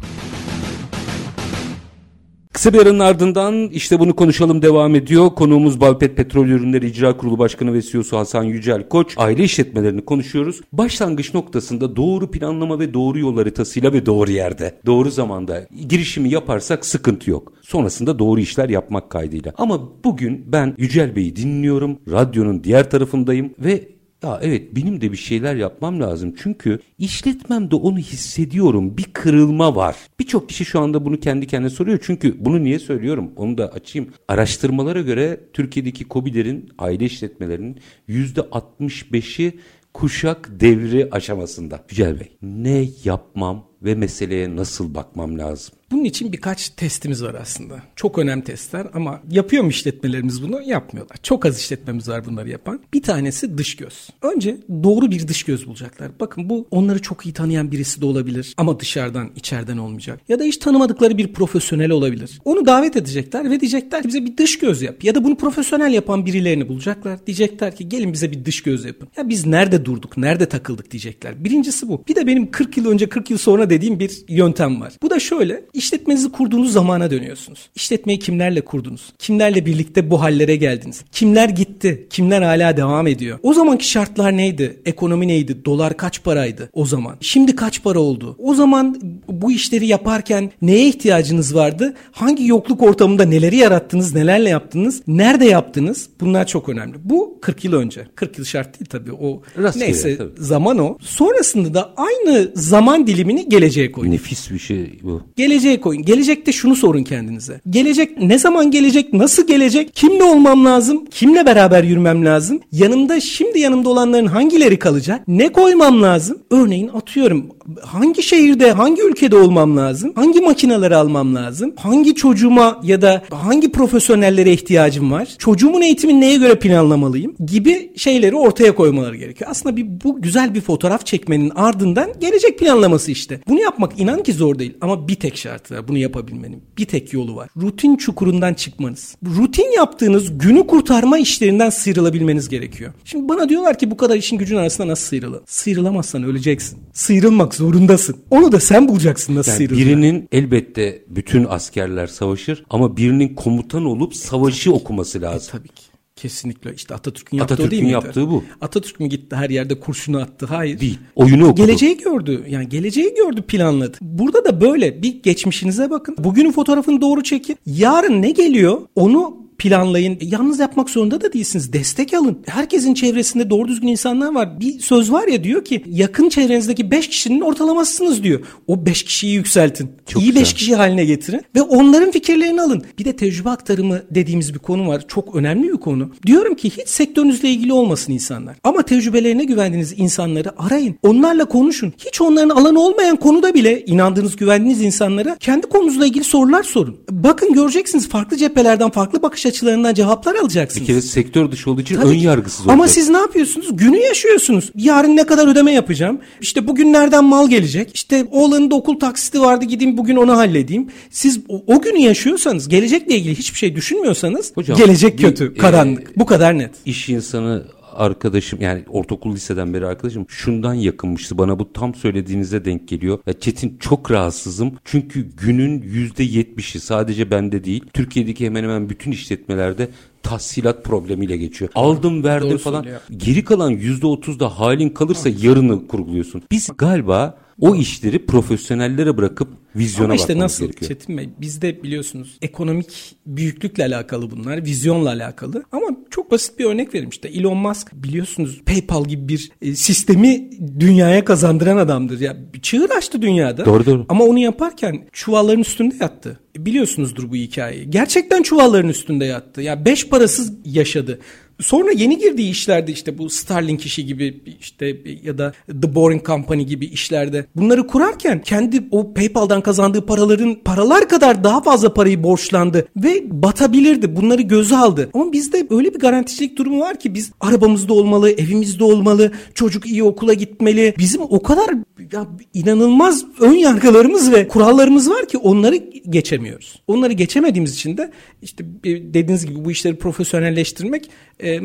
Kısa bir aranın ardından işte bunu konuşalım devam ediyor. Konuğumuz Balpet Petrol Ürünleri İcra Kurulu Başkanı ve CEO'su Hasan Yücel Koç. Aile işletmelerini konuşuyoruz. Başlangıç noktasında doğru planlama ve doğru yol haritasıyla ve doğru yerde, doğru zamanda girişimi yaparsak sıkıntı yok. Sonrasında doğru işler yapmak kaydıyla. Ama bugün ben Yücel Bey'i dinliyorum. Radyonun diğer tarafındayım ve ya evet benim de bir şeyler yapmam lazım. Çünkü işletmemde onu hissediyorum. Bir kırılma var. Birçok kişi şu anda bunu kendi kendine soruyor. Çünkü bunu niye söylüyorum? Onu da açayım. Araştırmalara göre Türkiye'deki COBİ'lerin, aile işletmelerinin %65'i kuşak devri aşamasında. Yücel Bey, ne yapmam ve meseleye nasıl bakmam lazım? Bunun için birkaç testimiz var aslında. Çok önemli testler ama yapıyor mu işletmelerimiz bunu? Yapmıyorlar. Çok az işletmemiz var bunları yapan. Bir tanesi dış göz. Önce doğru bir dış göz bulacaklar. Bakın bu onları çok iyi tanıyan birisi de olabilir ama dışarıdan, içeriden olmayacak. Ya da hiç tanımadıkları bir profesyonel olabilir. Onu davet edecekler ve diyecekler ki bize bir dış göz yap. Ya da bunu profesyonel yapan birilerini bulacaklar. Diyecekler ki gelin bize bir dış göz yapın. Ya biz nerede durduk, nerede takıldık diyecekler. Birincisi bu. Bir de benim 40 yıl önce 40 yıl sonra dediğim bir yöntem var. Bu da şöyle. İşletmenizi kurduğunuz zamana dönüyorsunuz. İşletmeyi kimlerle kurdunuz? Kimlerle birlikte bu hallere geldiniz? Kimler gitti? Kimler hala devam ediyor? O zamanki şartlar neydi? Ekonomi neydi? Dolar kaç paraydı o zaman? Şimdi kaç para oldu? O zaman bu işleri yaparken neye ihtiyacınız vardı? Hangi yokluk ortamında neleri yarattınız? Nelerle yaptınız? Nerede yaptınız? Bunlar çok önemli. Bu 40 yıl önce. 40 yıl şart değil tabii. O Rastgele, neyse tabii. zaman o. Sonrasında da aynı zaman dilimini geleceğe koyun. Nefis bir şey bu. Geleceğe koyun. Gelecekte şunu sorun kendinize. Gelecek ne zaman gelecek? Nasıl gelecek? Kimle olmam lazım? Kimle beraber yürümem lazım? Yanımda şimdi yanımda olanların hangileri kalacak? Ne koymam lazım? Örneğin atıyorum hangi şehirde, hangi ülkede olmam lazım? Hangi makineleri almam lazım? Hangi çocuğuma ya da hangi profesyonellere ihtiyacım var? Çocuğumun eğitimini neye göre planlamalıyım? Gibi şeyleri ortaya koymaları gerekiyor. Aslında bir bu güzel bir fotoğraf çekmenin ardından gelecek planlaması işte. Bunu yapmak inan ki zor değil ama bir tek şartı var bunu yapabilmenin. Bir tek yolu var. Rutin çukurundan çıkmanız. Rutin yaptığınız günü kurtarma işlerinden sıyrılabilmeniz gerekiyor. Şimdi bana diyorlar ki bu kadar işin gücün arasında nasıl sıyrılalım? Sıyrılamazsan öleceksin. Sıyrılmak zorundasın. Onu da sen bulacaksın nasıl yani sıyrılacağını. Birinin elbette bütün askerler savaşır ama birinin komutan olup savaşı okuması lazım. E, tabii ki. Kesinlikle işte Atatürk'ün yaptığı Atatürk'ün değil miydi? yaptığı bu. Atatürk mü gitti her yerde kurşunu attı? Hayır. Değil. Oyunu okudu. Geleceği gördü. Yani geleceği gördü planladı. Burada da böyle bir geçmişinize bakın. Bugünün fotoğrafını doğru çekin. Yarın ne geliyor onu planlayın. Yalnız yapmak zorunda da değilsiniz. Destek alın. Herkesin çevresinde doğru düzgün insanlar var. Bir söz var ya diyor ki yakın çevrenizdeki 5 kişinin ortalamasısınız diyor. O 5 kişiyi yükseltin. Çok İyi 5 kişi haline getirin ve onların fikirlerini alın. Bir de tecrübe aktarımı dediğimiz bir konu var. Çok önemli bir konu. Diyorum ki hiç sektörünüzle ilgili olmasın insanlar. Ama tecrübelerine güvendiğiniz insanları arayın. Onlarla konuşun. Hiç onların alanı olmayan konuda bile inandığınız, güvendiğiniz insanlara kendi konunuzla ilgili sorular sorun. Bakın göreceksiniz farklı cephelerden farklı bakış açılarından cevaplar alacaksınız. Bir kere sektör dışı olduğu için Tabii ön yargısız Ama siz ne yapıyorsunuz? Günü yaşıyorsunuz. Yarın ne kadar ödeme yapacağım? İşte bugün nereden mal gelecek? İşte oğlanın da okul taksiti vardı gideyim bugün onu halledeyim. Siz o, o günü yaşıyorsanız gelecekle ilgili hiçbir şey düşünmüyorsanız Hocam, gelecek bir, kötü, karanlık. E, Bu kadar net. İş insanı arkadaşım yani ortaokul liseden beri arkadaşım şundan yakınmıştı bana bu tam söylediğinize denk geliyor. Ya Çetin çok rahatsızım çünkü günün yüzde yetmişi sadece bende değil Türkiye'deki hemen hemen bütün işletmelerde tahsilat problemiyle geçiyor. Aldım verdim Doğru falan. Söylüyor. Geri kalan yüzde otuzda halin kalırsa yarını kurguluyorsun. Biz galiba o işleri profesyonellere bırakıp vizyona Ama işte nasıl gerekiyor. Çetin Bey bizde biliyorsunuz ekonomik büyüklükle alakalı bunlar, vizyonla alakalı. Ama çok basit bir örnek vereyim işte Elon Musk biliyorsunuz PayPal gibi bir e, sistemi dünyaya kazandıran adamdır. Ya çığır açtı dünyada. Doğru doğru. Ama onu yaparken çuvalların üstünde yattı. biliyorsunuzdur bu hikayeyi. Gerçekten çuvalların üstünde yattı. Ya beş parasız yaşadı. Sonra yeni girdiği işlerde işte bu Starlink işi gibi işte ya da The Boring Company gibi işlerde bunları kurarken kendi o PayPal'dan kazandığı paraların paralar kadar daha fazla parayı borçlandı ve batabilirdi. Bunları göze aldı. Ama bizde öyle bir garanticilik durumu var ki biz arabamızda olmalı, evimizde olmalı, çocuk iyi okula gitmeli. Bizim o kadar ya, inanılmaz ön yargılarımız ve kurallarımız var ki onları geçemiyoruz. Onları geçemediğimiz için de işte dediğiniz gibi bu işleri profesyonelleştirmek e,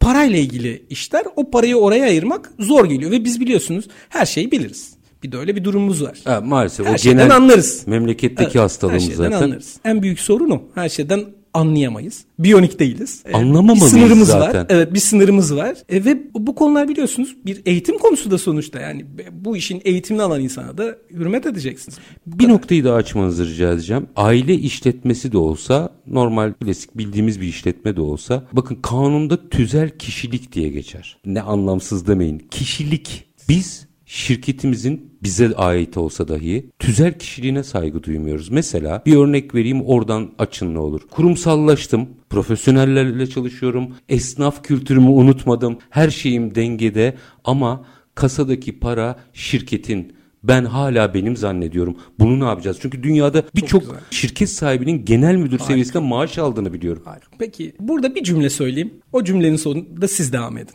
parayla ilgili işler. O parayı oraya ayırmak zor geliyor ve biz biliyorsunuz her şeyi biliriz. Bir de öyle bir durumumuz var. Ha, maalesef. Her o şeyden genel anlarız. Memleketteki evet, hastalığımız her şeyden zaten. anlarız. En büyük sorun o. Her şeyden anlayamayız. Biyonik değiliz. Ee, Anlamamalıyız bir sınırımız zaten. var. Evet bir sınırımız var. E, ve bu konular biliyorsunuz bir eğitim konusu da sonuçta. Yani bu işin eğitimini alan insana da hürmet edeceksiniz. Bu bir kadar. noktayı daha açmanızı rica edeceğim. Aile işletmesi de olsa normal klasik bildiğimiz bir işletme de olsa bakın kanunda tüzel kişilik diye geçer. Ne anlamsız demeyin. Kişilik. Biz şirketimizin bize ait olsa dahi tüzel kişiliğine saygı duymuyoruz. Mesela bir örnek vereyim oradan açın ne olur. Kurumsallaştım, profesyonellerle çalışıyorum, esnaf kültürümü unutmadım, her şeyim dengede ama kasadaki para şirketin ben hala benim zannediyorum. Bunu ne yapacağız? Çünkü dünyada birçok şirket sahibinin genel müdür Harika. seviyesinde maaş aldığını biliyorum. Harika. Peki burada bir cümle söyleyeyim. O cümlenin sonunda siz devam edin.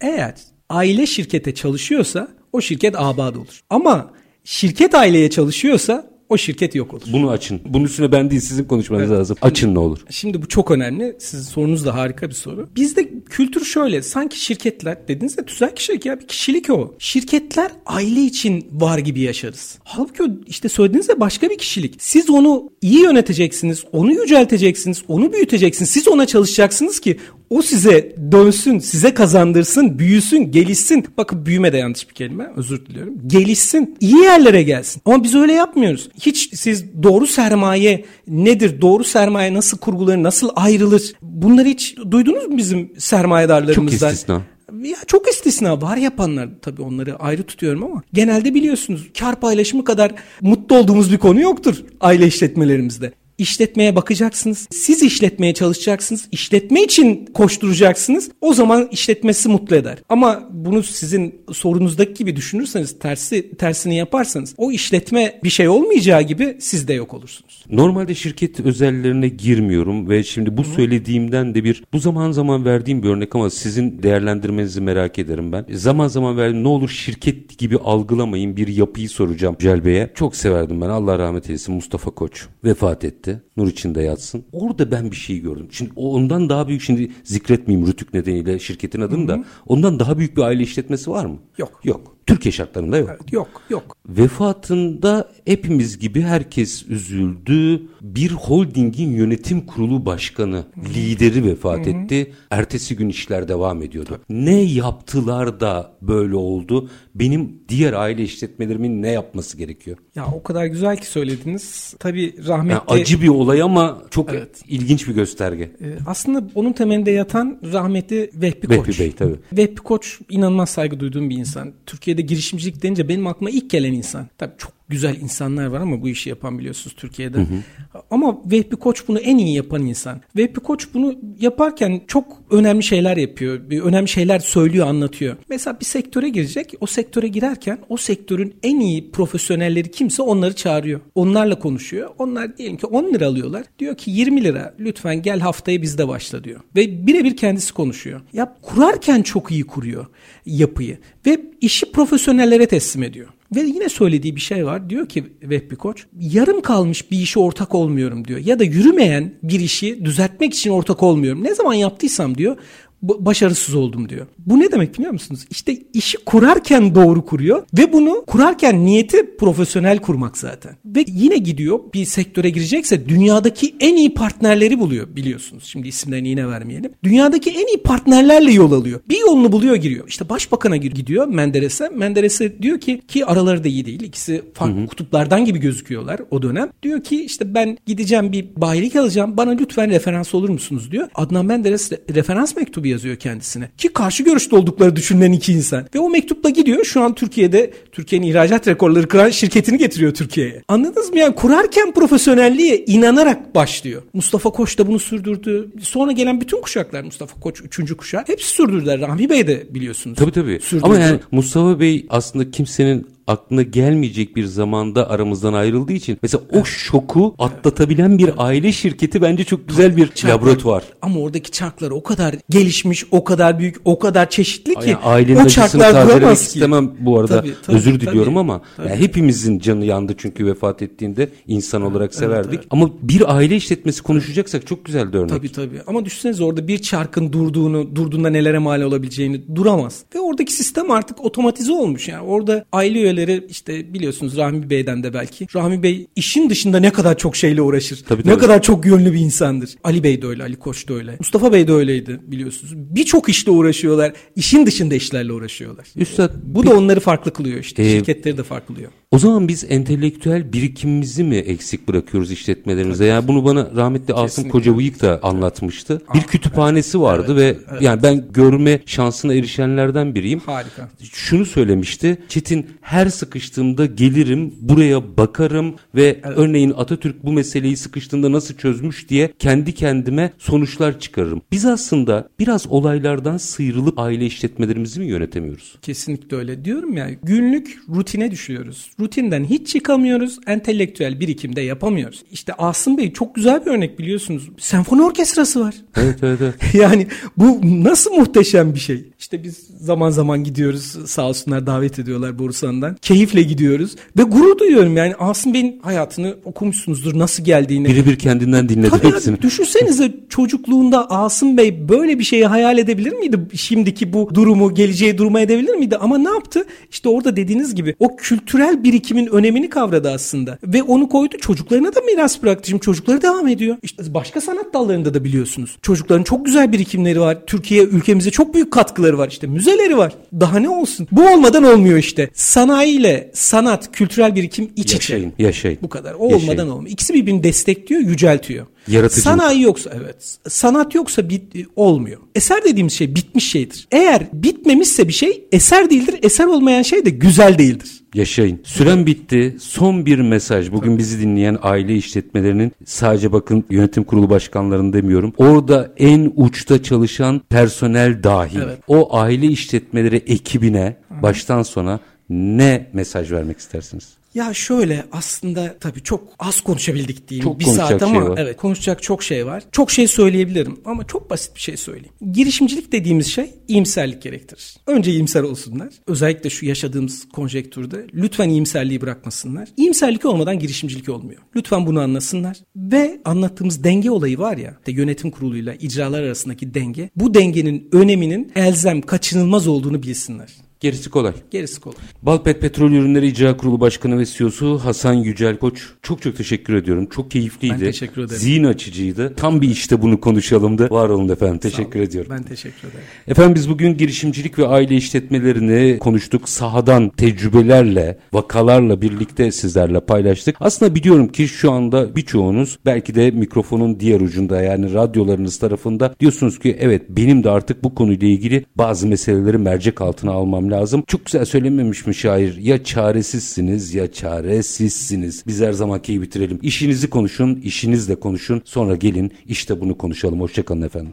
Eğer aile şirkete çalışıyorsa o şirket abad olur. Ama şirket aileye çalışıyorsa o şirket yok olur. Bunu açın. Bunun üstüne ben değil sizin konuşmanız evet. lazım. Açın ne olur. Şimdi bu çok önemli. Sizin sorunuz da harika bir soru. Bizde kültür şöyle. Sanki şirketler dediniz de tüzel kişilik ya bir kişilik o. Şirketler aile için var gibi yaşarız. Halbuki işte söylediğiniz de başka bir kişilik. Siz onu iyi yöneteceksiniz. Onu yücelteceksiniz. Onu büyüteceksiniz. Siz ona çalışacaksınız ki o size dönsün, size kazandırsın, büyüsün, gelişsin. Bakın büyüme de yanlış bir kelime. Özür diliyorum. Gelişsin. iyi yerlere gelsin. Ama biz öyle yapmıyoruz. Hiç siz doğru sermaye nedir? Doğru sermaye nasıl kurgulanır? Nasıl ayrılır? Bunları hiç duydunuz mu bizim sermayedarlarımızdan? Çok istisna. Ya çok istisna var yapanlar tabii onları ayrı tutuyorum ama genelde biliyorsunuz kar paylaşımı kadar mutlu olduğumuz bir konu yoktur aile işletmelerimizde işletmeye bakacaksınız. Siz işletmeye çalışacaksınız. İşletme için koşturacaksınız. O zaman işletmesi mutlu eder. Ama bunu sizin sorunuzdaki gibi düşünürseniz tersi tersini yaparsanız o işletme bir şey olmayacağı gibi siz de yok olursunuz. Normalde şirket özellerine girmiyorum ve şimdi bu söylediğimden de bir bu zaman zaman verdiğim bir örnek ama sizin değerlendirmenizi merak ederim ben. Zaman zaman verdim ne olur şirket gibi algılamayın bir yapıyı soracağım Celbe'ye. Çok severdim ben Allah rahmet eylesin Mustafa Koç vefat etti gitti. Nur içinde yatsın. Orada ben bir şey gördüm. Şimdi ondan daha büyük şimdi zikretmeyeyim Rütük nedeniyle şirketin adını da. Ondan daha büyük bir aile işletmesi var mı? Yok. Yok. Türkiye şartlarında yok. Evet, yok, yok. Vefatında hepimiz gibi herkes üzüldü. Bir holdingin yönetim kurulu başkanı, Hı-hı. lideri vefat Hı-hı. etti. Ertesi gün işler devam ediyordu. Ne yaptılar da böyle oldu? Benim diğer aile işletmelerimin ne yapması gerekiyor? Ya o kadar güzel ki söylediniz. Tabii rahmetli... Yani acı bir olay ama çok evet. ilginç bir gösterge. Ee, aslında onun temelinde yatan rahmetli Vehbi Koç. Vehbi Bey tabii. Vehbi Koç inanılmaz saygı duyduğum bir insan. Türkiye'de girişimcilik denince benim aklıma ilk gelen insan. Tabii çok güzel insanlar var ama bu işi yapan biliyorsunuz Türkiye'de. Hı hı. Ama Vehbi Koç bunu en iyi yapan insan. Vehbi Koç bunu yaparken çok önemli şeyler yapıyor. Önemli şeyler söylüyor, anlatıyor. Mesela bir sektöre girecek. O sektöre girerken o sektörün en iyi profesyonelleri kimse onları çağırıyor. Onlarla konuşuyor. Onlar diyelim ki 10 lira alıyorlar. Diyor ki 20 lira lütfen gel haftaya bizde başla diyor. Ve birebir kendisi konuşuyor. Ya kurarken çok iyi kuruyor yapıyı. Ve işi profesyonellere teslim ediyor. Ve yine söylediği bir şey var. Diyor ki Vehbi Koç yarım kalmış bir işe ortak olmuyorum diyor. Ya da yürümeyen bir işi düzeltmek için ortak olmuyorum. Ne zaman yaptıysam diyor başarısız oldum diyor. Bu ne demek biliyor musunuz? İşte işi kurarken doğru kuruyor ve bunu kurarken niyeti profesyonel kurmak zaten. Ve yine gidiyor bir sektöre girecekse dünyadaki en iyi partnerleri buluyor biliyorsunuz. Şimdi isimlerini yine vermeyelim. Dünyadaki en iyi partnerlerle yol alıyor. Bir yolunu buluyor giriyor. İşte başbakana gidiyor Menderes'e. Menderes'e diyor ki ki araları da iyi değil. İkisi farklı hı hı. kutuplardan gibi gözüküyorlar o dönem. Diyor ki işte ben gideceğim bir bayilik alacağım. Bana lütfen referans olur musunuz diyor. Adnan Menderes referans mektubu yazıyor kendisine. Ki karşı görüşte oldukları düşünülen iki insan. Ve o mektupla gidiyor. Şu an Türkiye'de Türkiye'nin ihracat rekorları kıran şirketini getiriyor Türkiye'ye. Anladınız mı? Yani kurarken profesyonelliğe inanarak başlıyor. Mustafa Koç da bunu sürdürdü. Sonra gelen bütün kuşaklar Mustafa Koç 3. kuşak hepsi sürdürdüler. Rahmi Bey de biliyorsunuz. Tabii tabii. Sürdürdü. Ama yani Mustafa Bey aslında kimsenin aklına gelmeyecek bir zamanda aramızdan ayrıldığı için mesela o şoku atlatabilen bir aile şirketi bence çok güzel bir Çarklar. laboratuvar. Ama oradaki çarklar o kadar gelişmiş, o kadar büyük, o kadar çeşitli ki yani ailenin o çarklar tazelemek istemem bu arada. Tabii, tabii, Özür diliyorum tabii, ama tabii. Yani hepimizin canı yandı çünkü vefat ettiğinde insan olarak severdik. Evet, evet. Ama bir aile işletmesi konuşacaksak çok güzel bir örnek. Tabii tabii. Ama düşünsenize orada bir çarkın durduğunu, durduğunda nelere mal olabileceğini duramaz. Ve oradaki sistem artık otomatize olmuş. Yani orada aile üyeleri işte biliyorsunuz Rahmi Bey'den de belki. Rahmi Bey işin dışında ne kadar çok şeyle uğraşır. Tabii, tabii. Ne kadar çok yönlü bir insandır. Ali Bey de öyle, Ali Koç da öyle. Mustafa Bey de öyleydi biliyorsunuz. Birçok işle uğraşıyorlar. İşin dışında işlerle uğraşıyorlar. Üstad bu bir, da onları farklı kılıyor işte. E, Şirketleri de farklı kılıyor. O zaman biz entelektüel birikimimizi mi eksik bırakıyoruz işletmelerimize? Yani bunu bana rahmetli Asım Kocabıyık da anlatmıştı. Bir kütüphanesi vardı evet, ve evet. yani ben görme şansına erişenlerden biriyim. Harika. Şunu söylemişti. Çetin her sıkıştığımda gelirim, buraya bakarım ve evet. örneğin Atatürk bu meseleyi sıkıştığında nasıl çözmüş diye kendi kendime sonuçlar çıkarırım. Biz aslında biraz olaylardan sıyrılıp aile işletmelerimizi mi yönetemiyoruz? Kesinlikle öyle diyorum ya. Günlük rutine düşüyoruz rutinden hiç çıkamıyoruz. Entelektüel birikimde yapamıyoruz. İşte Asım Bey çok güzel bir örnek biliyorsunuz. Senfoni orkestrası var. Evet evet evet. yani bu nasıl muhteşem bir şey. İşte biz zaman zaman gidiyoruz sağ olsunlar davet ediyorlar Borusan'dan. Keyifle gidiyoruz ve gurur duyuyorum yani Asım Bey'in hayatını okumuşsunuzdur nasıl geldiğini. Biri bir kendinden dinledi Tabii hepsini. Ya, düşünsenize çocukluğunda Asım Bey böyle bir şeyi hayal edebilir miydi? Şimdiki bu durumu geleceği duruma edebilir miydi? Ama ne yaptı? İşte orada dediğiniz gibi o kültürel birikimin önemini kavradı aslında. Ve onu koydu çocuklarına da miras bıraktı. Şimdi çocukları devam ediyor. İşte başka sanat dallarında da biliyorsunuz. Çocukların çok güzel birikimleri var. Türkiye ülkemize çok büyük katkıları var. İşte müzeleri var. Daha ne olsun? Bu olmadan olmuyor işte. Sanayiyle sanat, kültürel birikim iç yaşayın, içe. Yaşayın. Bu kadar. O yaşayın. olmadan olmuyor. İkisi birbirini destekliyor, yüceltiyor. Yaratıcılık. Sanayi yoksa evet. Sanat yoksa bit, olmuyor. Eser dediğimiz şey bitmiş şeydir. Eğer bitmemişse bir şey eser değildir. Eser olmayan şey de güzel değildir. Yaşayın. Süren bitti. Son bir mesaj. Bugün bizi dinleyen aile işletmelerinin sadece bakın yönetim kurulu başkanlarını demiyorum. Orada en uçta çalışan personel dahil. Evet. O aile işletmeleri ekibine baştan sona ne mesaj vermek istersiniz? Ya şöyle aslında tabii çok az konuşabildik diyeyim. Çok bir saat ama şey var. evet konuşacak çok şey var. Çok şey söyleyebilirim ama çok basit bir şey söyleyeyim. Girişimcilik dediğimiz şey iyimserlik gerektirir. Önce iyimser olsunlar. Özellikle şu yaşadığımız konjektürde lütfen iyimserliği bırakmasınlar. İyimserlik olmadan girişimcilik olmuyor. Lütfen bunu anlasınlar. Ve anlattığımız denge olayı var ya işte yönetim kuruluyla icralar arasındaki denge. Bu dengenin öneminin elzem kaçınılmaz olduğunu bilsinler. Gerisi kolay. Gerisi kolay. Balpet Petrol Ürünleri İcra Kurulu Başkanı ve CEO'su Hasan Yücel Koç. Çok çok teşekkür ediyorum. Çok keyifliydi. Ben teşekkür ederim. Zihin açıcıydı. Tam bir işte bunu konuşalımdı. Var olun efendim. Teşekkür ediyorum. Ben teşekkür ederim. Efendim biz bugün girişimcilik ve aile işletmelerini konuştuk. Sahadan tecrübelerle, vakalarla birlikte sizlerle paylaştık. Aslında biliyorum ki şu anda birçoğunuz belki de mikrofonun diğer ucunda yani radyolarınız tarafında diyorsunuz ki evet benim de artık bu konuyla ilgili bazı meseleleri mercek altına almam lazım. Çok güzel söylememiş mi şair? Ya çaresizsiniz ya çaresizsiniz. Biz her zamanki bitirelim. İşinizi konuşun, işinizle konuşun. Sonra gelin işte bunu konuşalım. Hoşçakalın efendim.